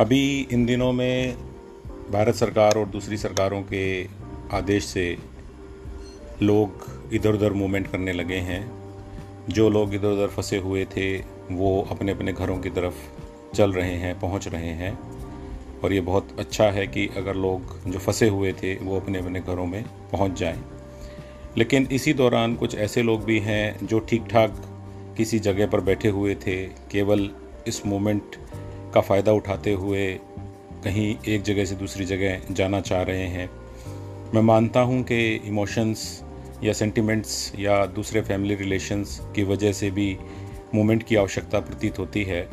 अभी इन दिनों में भारत सरकार और दूसरी सरकारों के आदेश से लोग इधर उधर मूवमेंट करने लगे हैं। जो लोग इधर उधर फंसे हुए थे, वो अपने अपने घरों की तरफ़ चल रहे हैं, पहुँच रहे हैं। और ये बहुत अच्छा है कि अगर लोग जो फंसे हुए थे, वो अपने अपने घरों में पहुँच जाएँ। लेकिन इसी दौरान कुछ ऐसे लोग भी हैं जो ठीक ठाक किसी जगह पर बैठे हुए थे, केवल इस मोमेंट का फ़ायदा उठाते हुए कहीं एक जगह से दूसरी जगह जाना चाह रहे हैं। मैं मानता हूँ कि इमोशंस या सेंटिमेंट्स या दूसरे फैमिली रिलेशंस की वजह से भी मूवमेंट की आवश्यकता प्रतीत होती है।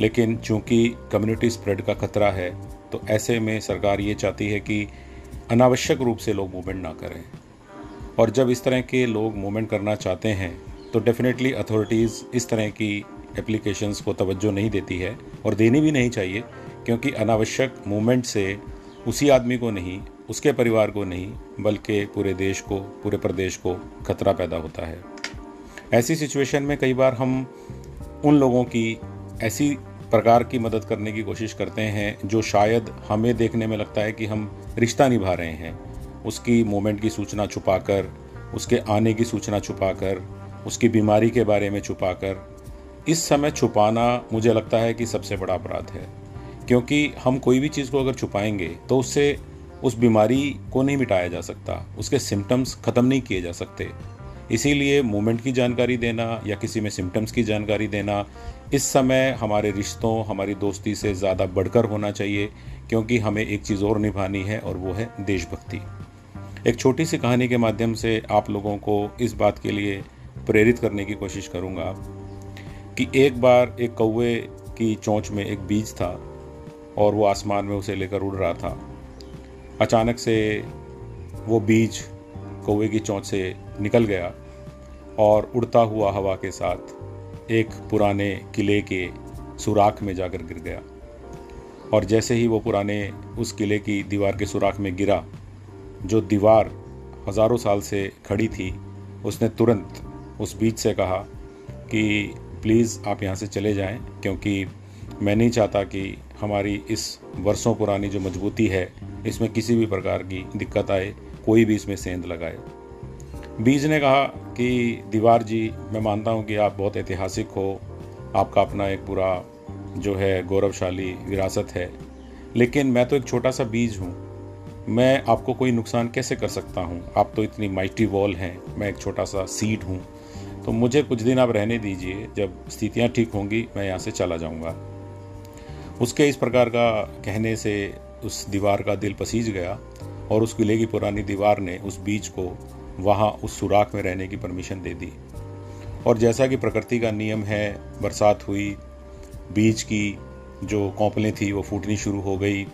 लेकिन चूँकि कम्युनिटी स्प्रेड का खतरा है तो ऐसे में सरकार ये चाहती है कि अनावश्यक रूप से लोग मूवमेंट ना करें। और जब इस तरह के लोग मूवमेंट करना चाहते हैं तो डेफिनेटली अथॉरिटीज़ इस तरह की एप्लीकेशंस को तवज्जो नहीं देती है और देनी भी नहीं चाहिए, क्योंकि अनावश्यक मूवमेंट से उसी आदमी को नहीं, उसके परिवार को नहीं, बल्कि पूरे देश को, पूरे प्रदेश को खतरा पैदा होता है। ऐसी सिचुएशन में कई बार हम उन लोगों की ऐसी प्रकार की मदद करने की कोशिश करते हैं जो शायद हमें देखने में लगता है कि हम रिश्ता निभा रहे हैं। उसकी मोमेंट की सूचना छुपाकर, उसके आने की सूचना छुपाकर, उसकी बीमारी के बारे में छुपाकर इस समय छुपाना मुझे लगता है कि सबसे बड़ा अपराध है, क्योंकि हम कोई भी चीज़ को अगर छुपाएँगे तो उससे उस बीमारी को नहीं मिटाया जा सकता, उसके सिम्टम्स ख़त्म नहीं किए जा सकते। इसीलिए मूवमेंट की जानकारी देना या किसी में सिम्टम्स की जानकारी देना, इस समय हमारे रिश्तों, हमारी दोस्ती से ज़्यादा बढ़कर होना चाहिए, क्योंकि हमें एक चीज़ और निभानी है और वो है देशभक्ति। एक छोटी सी कहानी के माध्यम से आप लोगों को इस बात के लिए प्रेरित करने की कोशिश करूँगा। कि एक बार एक कौवे की चोंच में एक बीज था और वो आसमान में उसे लेकर उड़ रहा था। अचानक से वो बीज कौवे की चोंच से निकल गया और उड़ता हुआ हवा के साथ एक पुराने किले के सुराख में जाकर गिर गया। और जैसे ही वो पुराने उस किले की दीवार के सुराख में गिरा, जो दीवार हज़ारों साल से खड़ी थी, उसने तुरंत उस बीच से कहा कि प्लीज़ आप यहाँ से चले जाएँ, क्योंकि मैं नहीं चाहता कि हमारी इस वर्षों पुरानी जो मजबूती है, इसमें किसी भी प्रकार की दिक्कत आए, कोई भी इसमें सेंध लगाए। बीज ने कहा कि, दीवार जी, मैं मानता हूँ कि आप बहुत ऐतिहासिक हो, आपका अपना एक पूरा जो है गौरवशाली विरासत है, लेकिन मैं तो एक छोटा सा बीज हूँ। मैं आपको कोई नुकसान कैसे कर सकता हूँ? आप तो इतनी माइटी वॉल हैं, मैं एक छोटा सा सीट हूँ तो मुझे कुछ दिन आप रहने दीजिए, जब स्थितियाँ ठीक होंगी, मैं यहाँ से चला जाऊँगा। उसके इस प्रकार का कहने से उस दीवार का दिल पसीज गया और उस किले की पुरानी दीवार ने उस बीज को वहाँ उस सुराख में रहने की परमिशन दे दी। और जैसा कि प्रकृति का नियम है, बरसात हुई, बीज की जो कौपलें थी, वो फूटनी शुरू हो गई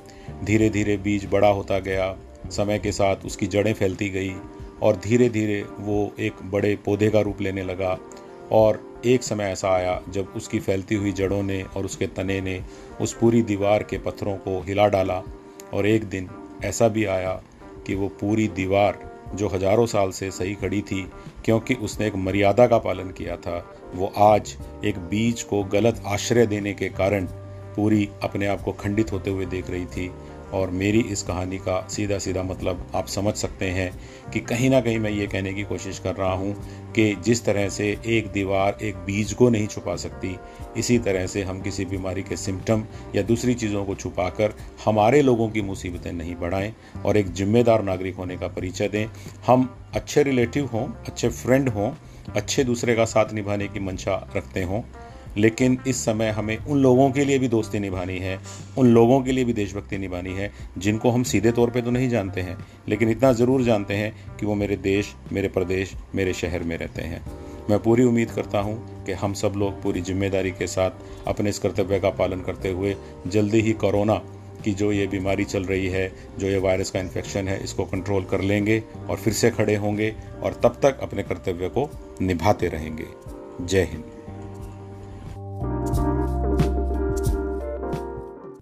धीरे धीरे बीज बड़ा होता गया, समय के साथ उसकी जड़ें फैलती गई और धीरे धीरे वो एक बड़े पौधे का रूप लेने लगा और एक समय ऐसा आया जब उसकी फैलती हुई जड़ों ने और उसके तने ने उस पूरी दीवार के पत्थरों को हिला डाला और एक दिन ऐसा भी आया कि वो पूरी दीवार जो हज़ारों साल से सही खड़ी थी, क्योंकि उसने एक मर्यादा का पालन किया था, वो आज एक बीज को गलत आश्रय देने के कारण पूरी अपने आप को खंडित होते हुए देख रही थी। और मेरी इस कहानी का सीधा सीधा मतलब आप समझ सकते हैं कि कहीं ना कहीं मैं ये कहने की कोशिश कर रहा हूँ कि जिस तरह से एक दीवार एक बीज को नहीं छुपा सकती, इसी तरह से हम किसी बीमारी के सिम्टम या दूसरी चीज़ों को छुपाकर हमारे लोगों की मुसीबतें नहीं बढ़ाएँ और एक जिम्मेदार नागरिक होने का परिचय दें। हम अच्छे रिलेटिव हों, अच्छे फ्रेंड हों, अच्छे दूसरे का साथ निभाने की मंशा रखते हों। लेकिन इस समय हमें उन लोगों के लिए भी दोस्ती निभानी है, उन लोगों के लिए भी देशभक्ति निभानी है, जिनको हम सीधे तौर पे तो नहीं जानते हैं, लेकिन इतना ज़रूर जानते हैं कि वो मेरे देश, मेरे प्रदेश, मेरे शहर में रहते हैं। मैं पूरी उम्मीद करता हूँ कि हम सब लोग पूरी ज़िम्मेदारी के साथ अपने इस कर्तव्य का पालन करते हुए जल्दी ही कोरोना की जो ये बीमारी चल रही है, जो ये वायरस का इन्फेक्शन है, इसको कंट्रोल कर लेंगे और फिर से खड़े होंगे और तब तक अपने कर्तव्य को निभाते रहेंगे। जय हिंद।